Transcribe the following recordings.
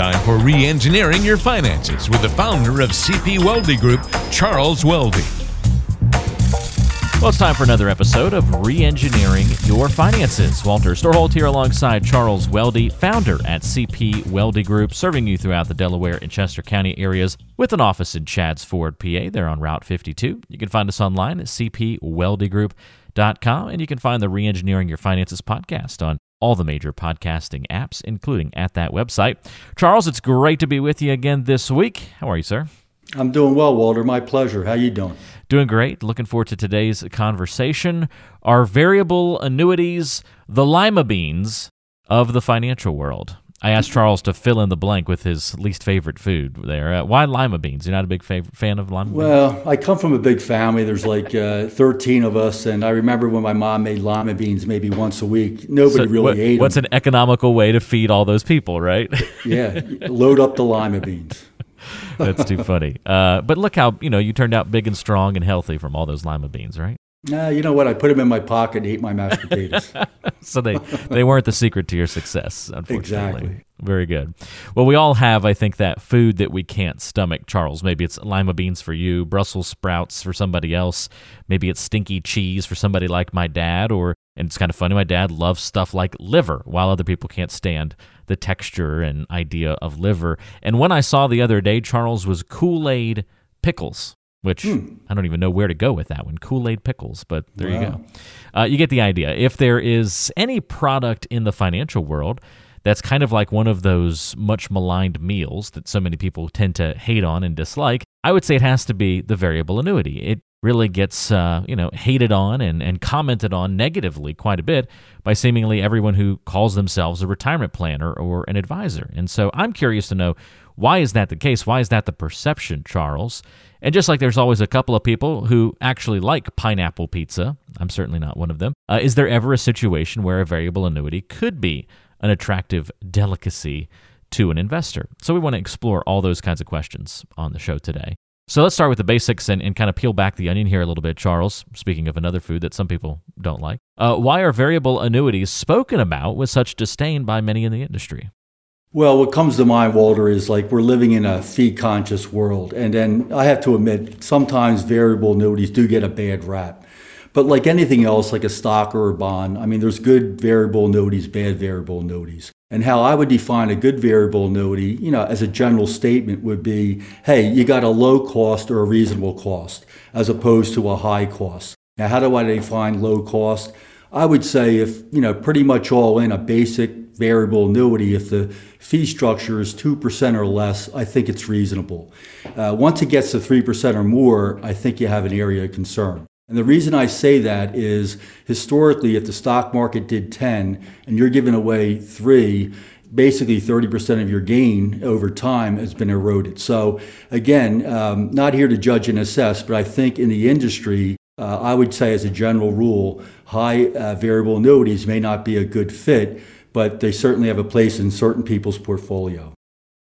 time for re engineering your finances with the founder of CP Weldy Group, Charles Weldy. Well, it's time for another episode of Re-Engineering Your Finances. Walter Storholt here alongside Charles Weldy, founder at CP Weldy Group, serving you throughout the Delaware and Chester County areas with an office in Chadds Ford, PA. They're on Route 52. You can find us online at cpweldygroup.com, and you can find the Re-Engineering Your Finances podcast on all the major podcasting apps, including at that website. Charles, it's great to be with you again this week. How are you, sir? I'm doing well, Walter. My pleasure. How you doing? Doing great. Looking forward to today's conversation. Are variable annuities the lima beans of the financial world? I asked Charles to fill in the blank with his least favorite food there. Uh, why lima beans? You're not a big fav- fan of lima well, beans? Well, I come from a big family. There's like uh, 13 of us, and I remember when my mom made lima beans maybe once a week. Nobody so really what, ate What's them. an economical way to feed all those people, right? yeah, load up the lima beans. That's too funny. Uh, but look how you know you turned out big and strong and healthy from all those lima beans, right? Nah, you know what? I put them in my pocket and eat my mashed potatoes. so they they weren't the secret to your success, unfortunately. Exactly. Very good. Well, we all have, I think, that food that we can't stomach, Charles. Maybe it's lima beans for you, Brussels sprouts for somebody else. Maybe it's stinky cheese for somebody like my dad. Or, and it's kind of funny, my dad loves stuff like liver, while other people can't stand the texture and idea of liver. And when I saw the other day, Charles was Kool Aid pickles which hmm. I don't even know where to go with that one. Kool Aid pickles, but there wow. you go. Uh, you get the idea. If there is any product in the financial world that's kind of like one of those much maligned meals that so many people tend to hate on and dislike, I would say it has to be the variable annuity. It really gets uh, you know hated on and, and commented on negatively quite a bit by seemingly everyone who calls themselves a retirement planner or an advisor. And so I'm curious to know why is that the case? Why is that the perception, Charles? And just like there's always a couple of people who actually like pineapple pizza, I'm certainly not one of them. Uh, is there ever a situation where a variable annuity could be an attractive delicacy to an investor? So we want to explore all those kinds of questions on the show today. So let's start with the basics and, and kind of peel back the onion here a little bit, Charles. Speaking of another food that some people don't like, uh, why are variable annuities spoken about with such disdain by many in the industry? Well, what comes to mind, Walter, is like we're living in a fee conscious world. And then I have to admit, sometimes variable annuities do get a bad rap. But like anything else, like a stock or a bond, I mean, there's good variable annuities, bad variable annuities. And how I would define a good variable annuity, you know, as a general statement would be, hey, you got a low cost or a reasonable cost as opposed to a high cost. Now, how do I define low cost? I would say if, you know, pretty much all in a basic variable annuity, if the fee structure is 2% or less, I think it's reasonable. Uh, once it gets to 3% or more, I think you have an area of concern. And the reason I say that is historically, if the stock market did 10 and you're giving away three, basically 30% of your gain over time has been eroded. So, again, um, not here to judge and assess, but I think in the industry, uh, I would say as a general rule, high uh, variable annuities may not be a good fit but they certainly have a place in certain people's portfolio.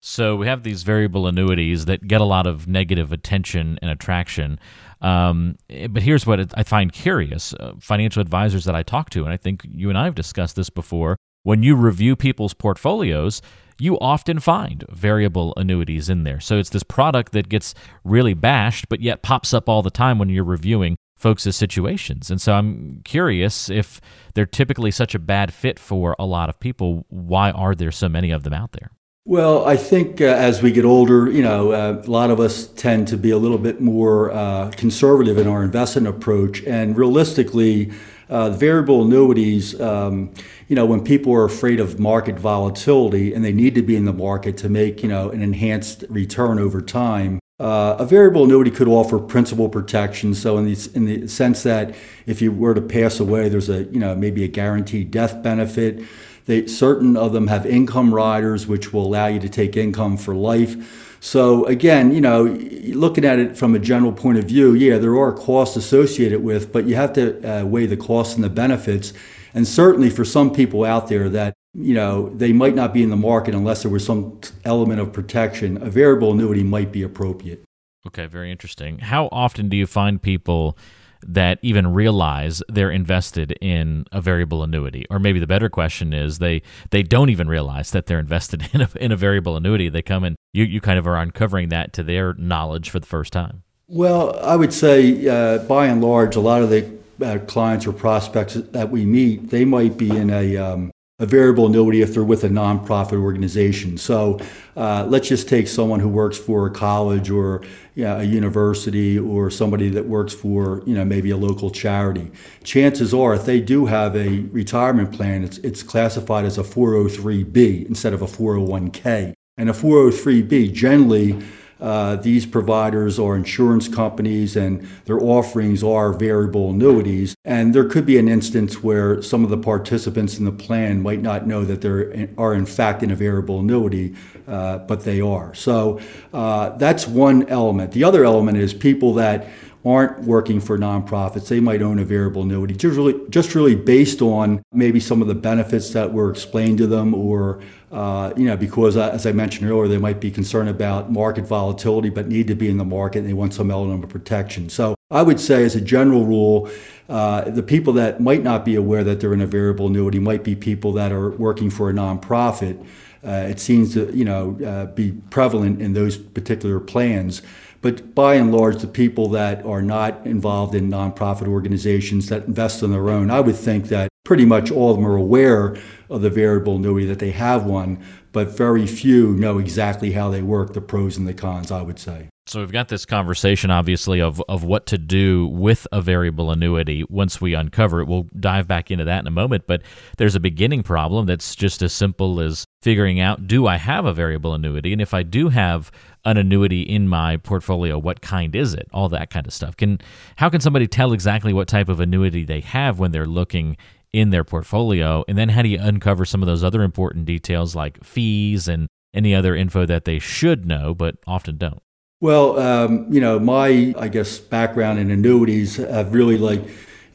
So we have these variable annuities that get a lot of negative attention and attraction. Um, but here's what I find curious uh, financial advisors that I talk to, and I think you and I have discussed this before, when you review people's portfolios, you often find variable annuities in there. So it's this product that gets really bashed, but yet pops up all the time when you're reviewing folks' situations. And so I'm curious if they're typically such a bad fit for a lot of people. Why are there so many of them out there? Well, I think uh, as we get older, you know, uh, a lot of us tend to be a little bit more uh, conservative in our investment approach. And realistically, uh, variable annuities, um, you know, when people are afraid of market volatility and they need to be in the market to make, you know, an enhanced return over time, uh, a variable annuity could offer principal protection. So, in the, in the sense that if you were to pass away, there's a you know maybe a guaranteed death benefit. They, certain of them have income riders, which will allow you to take income for life. So again, you know, looking at it from a general point of view, yeah, there are costs associated with, but you have to uh, weigh the costs and the benefits. And certainly for some people out there that you know, they might not be in the market unless there was some element of protection. A variable annuity might be appropriate. Okay, very interesting. How often do you find people that even realize they're invested in a variable annuity. Or maybe the better question is they they don't even realize that they're invested in a, in a variable annuity. They come and you, you kind of are uncovering that to their knowledge for the first time. Well, I would say uh, by and large, a lot of the uh, clients or prospects that we meet, they might be in a um, a variable annuity if they're with a nonprofit organization. So uh, let's just take someone who works for a college or you know, a university or somebody that works for you know maybe a local charity. Chances are, if they do have a retirement plan, it's, it's classified as a 403b instead of a 401k. And a 403b generally uh, these providers are insurance companies and their offerings are variable annuities. And there could be an instance where some of the participants in the plan might not know that they are in fact in a variable annuity, uh, but they are. So uh, that's one element. The other element is people that aren't working for nonprofits. They might own a variable annuity, just really, just really based on maybe some of the benefits that were explained to them, or uh, you know, because uh, as I mentioned earlier, they might be concerned about market volatility, but need to be in the market and they want some element of protection. So I would say, as a general rule, uh, the people that might not be aware that they're in a variable annuity might be people that are working for a nonprofit. Uh, it seems to you know uh, be prevalent in those particular plans. But by and large, the people that are not involved in nonprofit organizations that invest on their own, I would think that pretty much all of them are aware of the variable annuity that they have one, but very few know exactly how they work, the pros and the cons, I would say. So we've got this conversation, obviously, of, of what to do with a variable annuity once we uncover it. We'll dive back into that in a moment, but there's a beginning problem that's just as simple as figuring out do I have a variable annuity? And if I do have an annuity in my portfolio, what kind is it? All that kind of stuff. Can how can somebody tell exactly what type of annuity they have when they're looking in their portfolio? And then how do you uncover some of those other important details like fees and any other info that they should know but often don't? Well, um, you know, my, I guess, background in annuities have really like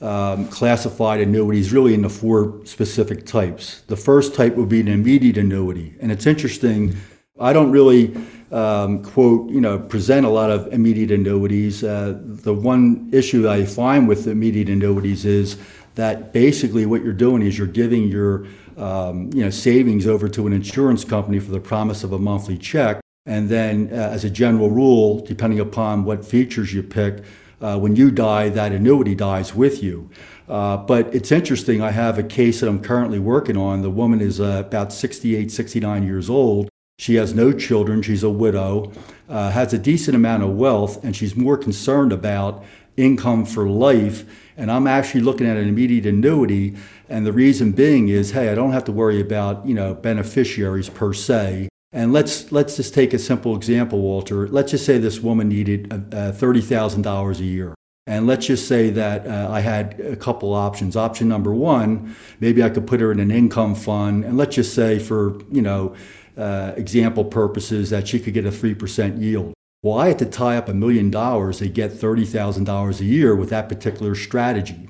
um, classified annuities really into four specific types. The first type would be an immediate annuity. And it's interesting, I don't really um, quote, you know, present a lot of immediate annuities. Uh, the one issue I find with immediate annuities is that basically what you're doing is you're giving your um, you know savings over to an insurance company for the promise of a monthly check and then, uh, as a general rule, depending upon what features you pick, uh, when you die, that annuity dies with you. Uh, but it's interesting, I have a case that I'm currently working on. The woman is uh, about 68, 69 years old. She has no children, she's a widow, uh, has a decent amount of wealth, and she's more concerned about income for life. And I'm actually looking at an immediate annuity. And the reason being is, hey, I don't have to worry about, you know, beneficiaries per se. And let's let's just take a simple example, Walter. Let's just say this woman needed uh, uh thirty thousand dollars a year, and let's just say that uh, I had a couple options. Option number one, maybe I could put her in an income fund, and let's just say for you know uh, example purposes that she could get a three percent yield. Well, I had to tie up a million dollars to get thirty thousand dollars a year with that particular strategy.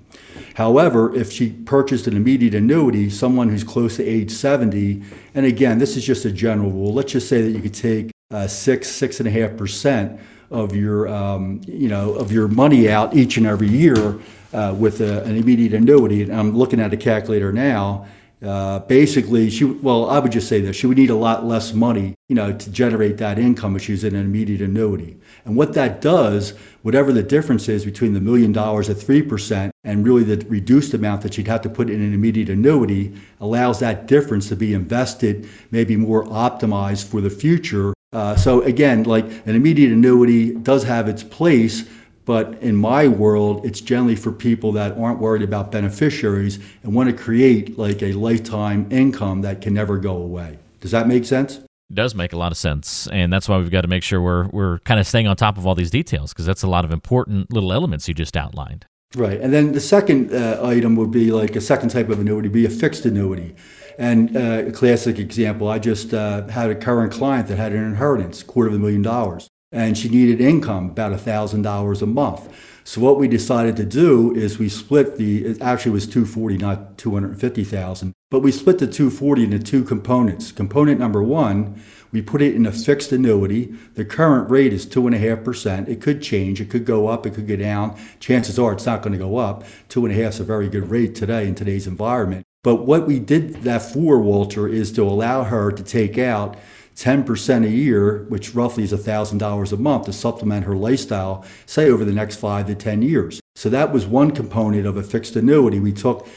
However, if she purchased an immediate annuity, someone who's close to age 70, and again, this is just a general rule, let's just say that you could take uh, six, six and a half percent of your, um, you know, of your money out each and every year uh, with a, an immediate annuity. And I'm looking at a calculator now, uh, basically, she well, I would just say this: she would need a lot less money, you know, to generate that income if she's in an immediate annuity. And what that does, whatever the difference is between the million dollars at three percent and really the reduced amount that she'd have to put in an immediate annuity, allows that difference to be invested, maybe more optimized for the future. Uh, so again, like an immediate annuity does have its place but in my world, it's generally for people that aren't worried about beneficiaries and want to create like a lifetime income that can never go away. Does that make sense? It does make a lot of sense, and that's why we've got to make sure we're we're kind of staying on top of all these details because that's a lot of important little elements you just outlined. Right, and then the second uh, item would be like a second type of annuity, be a fixed annuity. And uh, a classic example, I just uh, had a current client that had an inheritance, quarter of a million dollars and she needed income about $1000 a month so what we decided to do is we split the it actually was 240 not 250000 But we split the 240 into two components. Component number one, we put it in a fixed annuity. The current rate is 2.5%. It could change, it could go up, it could go down. Chances are it's not going to go up. 2.5 is a very good rate today in today's environment. But what we did that for, Walter, is to allow her to take out 10% a year, which roughly is $1,000 a month to supplement her lifestyle, say over the next five to 10 years. So that was one component of a fixed annuity. We took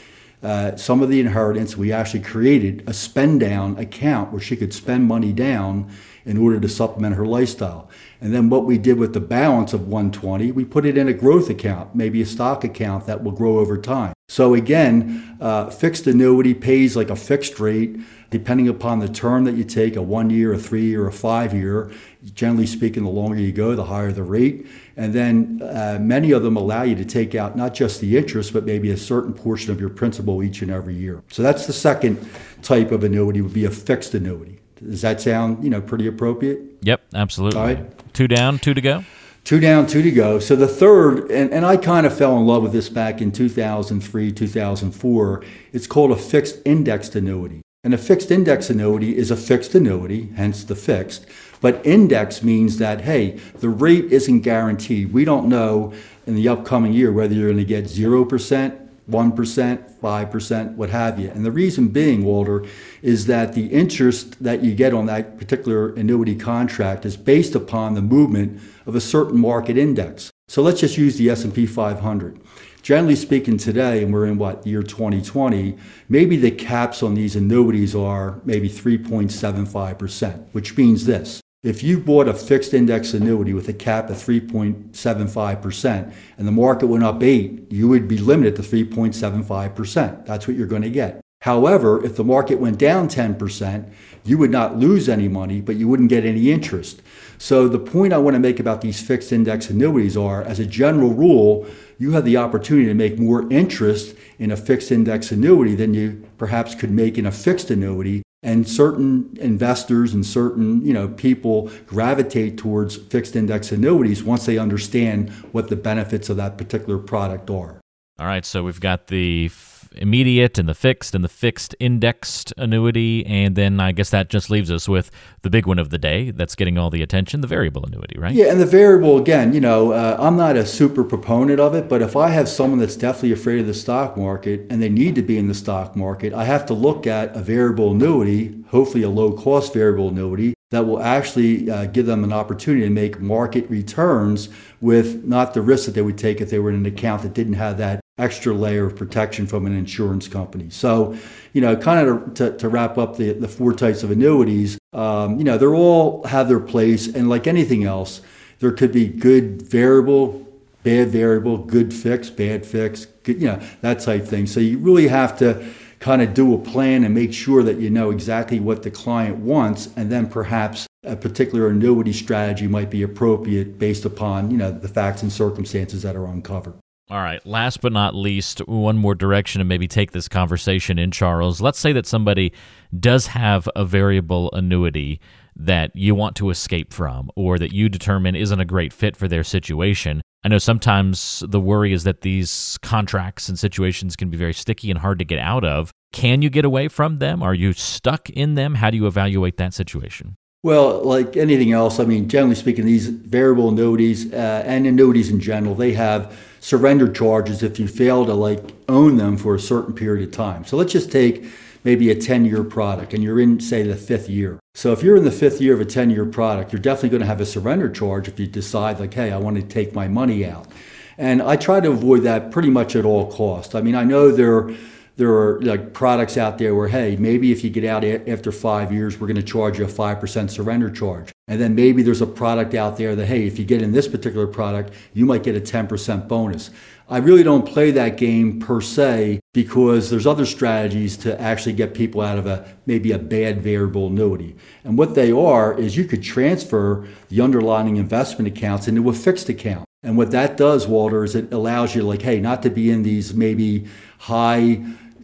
uh, some of the inheritance, we actually created a spend down account where she could spend money down in order to supplement her lifestyle. And then what we did with the balance of 120, we put it in a growth account, maybe a stock account that will grow over time. So again, uh, fixed annuity pays like a fixed rate depending upon the term that you take, a one year, a three year, a five year. Generally speaking, the longer you go, the higher the rate. And then uh, many of them allow you to take out not just the interest, but maybe a certain portion of your principal each and every year. So that's the second type of annuity would be a fixed annuity. Does that sound, you know, pretty appropriate? Yep, absolutely. All right. Two down, two to go. Two down, two to go. So the third, and, and I kind of fell in love with this back in 2003, 2004. It's called a fixed indexed annuity. And a fixed index annuity is a fixed annuity, hence the fixed. But index means that, hey, the rate isn't guaranteed. We don't know in the upcoming year whether you're going to get 0%, 1%, 5%, what have you. And the reason being, Walter, is that the interest that you get on that particular annuity contract is based upon the movement of a certain market index. So let's just use the S&P 500. Generally speaking today, and we're in what, year 2020, maybe the caps on these annuities are maybe 3.75%, which means this. If you bought a fixed index annuity with a cap of 3.75% and the market went up 8, you would be limited to 3.75%. That's what you're going to get. However, if the market went down 10%, you would not lose any money, but you wouldn't get any interest. So the point I want to make about these fixed index annuities are as a general rule, you have the opportunity to make more interest in a fixed index annuity than you perhaps could make in a fixed annuity and certain investors and certain you know people gravitate towards fixed index annuities once they understand what the benefits of that particular product are. All right so we've got the immediate and the fixed and the fixed indexed annuity. And then I guess that just leaves us with the big one of the day that's getting all the attention the variable annuity, right? Yeah, and the variable, again, you know, uh, I'm not a super proponent of it, but if I have someone that's definitely afraid of the stock market and they need to be in the stock market, I have to look at a variable annuity, hopefully a low cost variable annuity that will actually uh, give them an opportunity to make market returns with not the risk that they would take if they were in an account that didn't have that extra layer of protection from an insurance company. So, you know, kind of to, to wrap up the, the four types of annuities, um, you know, they're all have their place. And like anything else, there could be good variable, bad variable, good fix, bad fix, good, you know, that type thing. So you really have to kind of do a plan and make sure that you know exactly what the client wants and then perhaps a particular annuity strategy might be appropriate based upon you know the facts and circumstances that are uncovered all right last but not least one more direction to maybe take this conversation in charles let's say that somebody does have a variable annuity that you want to escape from or that you determine isn't a great fit for their situation I know sometimes the worry is that these contracts and situations can be very sticky and hard to get out of. Can you get away from them? Are you stuck in them? How do you evaluate that situation? Well, like anything else, I mean, generally speaking, these variable annuities uh, and annuities in general, they have surrender charges if you fail to like own them for a certain period of time. So let's just take maybe a 10 year product and you're in, say, the fifth year. So if you're in the fifth year of a 10 year product, you're definitely going to have a surrender charge if you decide, like, hey, I want to take my money out. And I try to avoid that pretty much at all costs. I mean, I know there there are like products out there where hey maybe if you get out after five years we're going to charge you a 5% surrender charge. And then maybe there's a product out there that hey if you get in this particular product you might get a 10% bonus. I really don't play that game per se because there's other strategies to actually get people out of a maybe a bad variable annuity. And what they are is you could transfer the underlying investment accounts into a fixed account and what that does walter is it allows you like hey not to be in these maybe high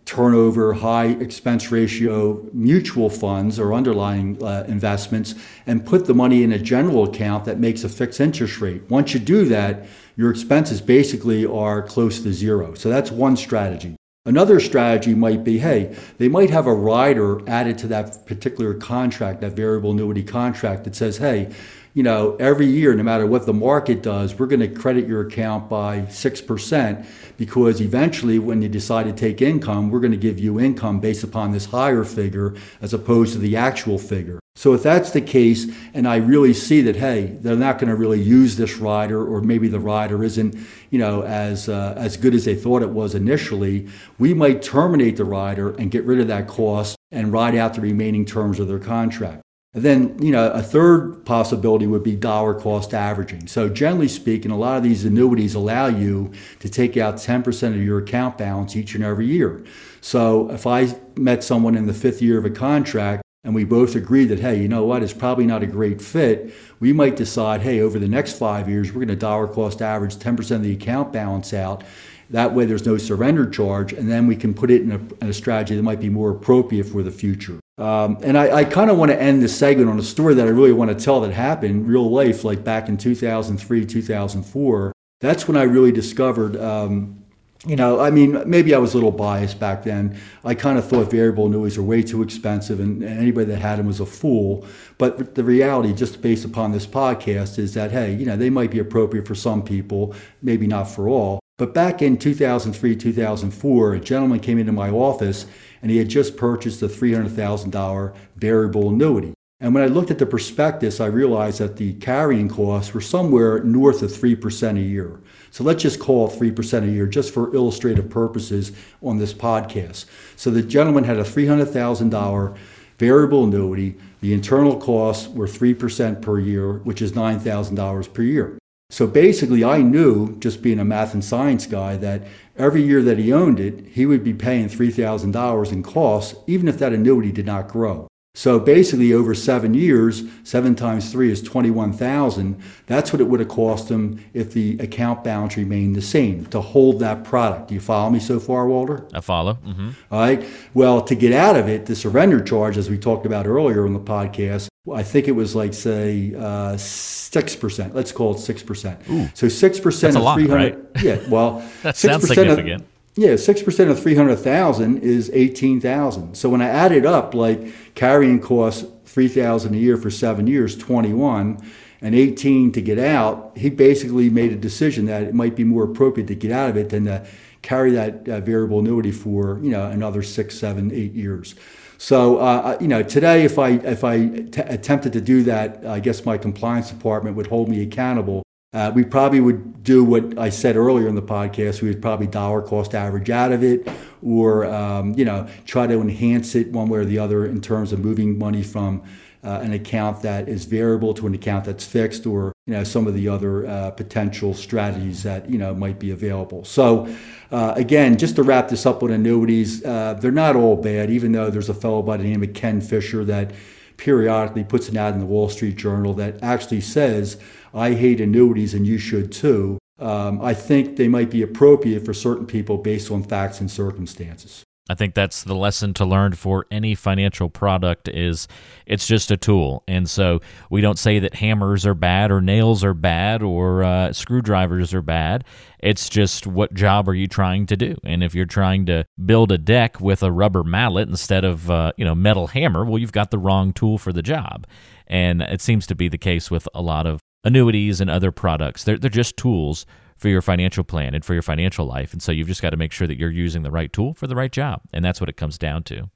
turnover, high expense ratio mutual funds or underlying uh, investments and put the money in a general account that makes a fixed interest rate. Once you do that, your expenses basically are close to zero. So that's one strategy. Another strategy might be hey, they might have a rider added to that particular contract, that variable annuity contract that says, hey, you know, every year, no matter what the market does, we're going to credit your account by 6% because eventually, when you decide to take income, we're going to give you income based upon this higher figure as opposed to the actual figure. So if that's the case, and I really see that, hey, they're not going to really use this rider, or maybe the rider isn't, you know, as uh, as good as they thought it was initially, we might terminate the rider and get rid of that cost and ride out the remaining terms of their contract. And then, you know, a third possibility would be dollar cost averaging. So, generally speaking, a lot of these annuities allow you to take out 10% of your account balance each and every year. So, if I met someone in the fifth year of a contract and we both agreed that, hey, you know what, it's probably not a great fit, we might decide, hey, over the next five years, we're going to dollar cost average 10% of the account balance out. That way, there's no surrender charge, and then we can put it in a, in a strategy that might be more appropriate for the future. Um, and I, I kind of want to end this segment on a story that I really want to tell that happened real life, like back in 2003, 2004. That's when I really discovered um, you know, I mean, maybe I was a little biased back then. I kind of thought variable annuities were way too expensive, and, anybody that had them was a fool. But the reality, just based upon this podcast, is that hey, you know, they might be appropriate for some people, maybe not for all. But back in 2003, 2004, a gentleman came into my office, and he had just purchased a $300,000 variable annuity. And when I looked at the prospectus, I realized that the carrying costs were somewhere north of 3% a year. So let's just call it 3% a year just for illustrative purposes on this podcast. So the gentleman had a $300,000 variable annuity. The internal costs were 3% per year, which is $9,000 per year. So basically, I knew, just being a math and science guy, that every year that he owned it, he would be paying $3,000 in costs, even if that annuity did not grow. So basically, over seven years, seven times three is 21,000. That's what it would have cost him if the account balance remained the same to hold that product. Do you follow me so far, Walter? I follow. Mm-hmm. All right. Well, to get out of it, the surrender charge, as we talked about earlier on the podcast, I think it was like say uh, six uh, percent. Let's call it six percent. So six percent of three hundred. Right? Yeah. Well, that sounds significant. Of, yeah, six percent of three hundred thousand is eighteen thousand. So when I add it up, like carrying costs three thousand a year for seven years, twenty one, and eighteen to get out, he basically made a decision that it might be more appropriate to get out of it than to carry that uh, variable annuity for you know another six, seven, eight years. So uh, you know, today if I if I t- attempted to do that, I guess my compliance department would hold me accountable uh, we probably would do what I said earlier in the podcast. We would probably dollar cost average out of it, or um, you know, try to enhance it one way or the other in terms of moving money from uh, an account that is variable to an account that's fixed, or you know, some of the other uh, potential strategies that you know might be available. So, uh, again, just to wrap this up on annuities, uh, they're not all bad. Even though there's a fellow by the name of Ken Fisher that periodically puts an ad in the Wall Street Journal that actually says I hate annuities and you should too. Um, I think they might be appropriate for certain people based on facts and circumstances. I think that's the lesson to learn for any financial product is it's just a tool. And so we don't say that hammers are bad or nails are bad or uh, screwdrivers are bad. It's just what job are you trying to do? And if you're trying to build a deck with a rubber mallet instead of uh, you know metal hammer, well you've got the wrong tool for the job. And it seems to be the case with a lot of annuities and other products. They're, they're just tools for your financial plan and for your financial life. And so you've just got to make sure that you're using the right tool for the right job. And that's what it comes down to.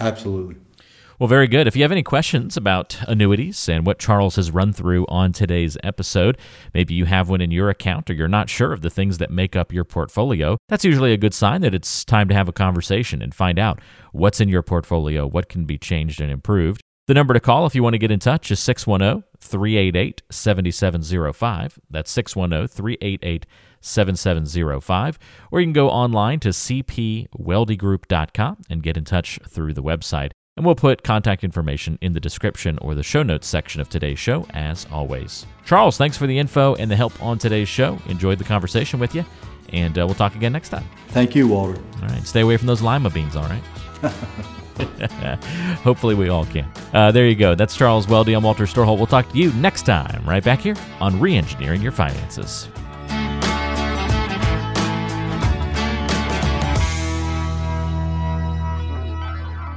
Absolutely. Well, very good. If you have any questions about annuities and what Charles has run through on today's episode, maybe you have one in your account or you're not sure of the things that make up your portfolio, that's usually a good sign that it's time to have a conversation and find out what's in your portfolio, what can be changed and improved. The number to call if you want to get in touch is 610 388 7705. That's 610 388 7705. Or you can go online to cpweldygroup.com and get in touch through the website. And we'll put contact information in the description or the show notes section of today's show, as always. Charles, thanks for the info and the help on today's show. Enjoyed the conversation with you, and uh, we'll talk again next time. Thank you, Walter. All right. Stay away from those lima beans, all right? Hopefully, we all can. Uh, there you go. That's Charles Weldy. I'm Walter Storholt. We'll talk to you next time, right back here on Reengineering Your Finances.